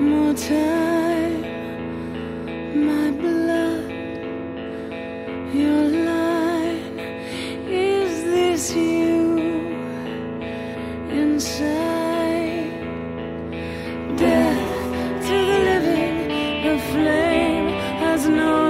more time, my blood, your line. Is this you inside? Death to the living, the flame has no.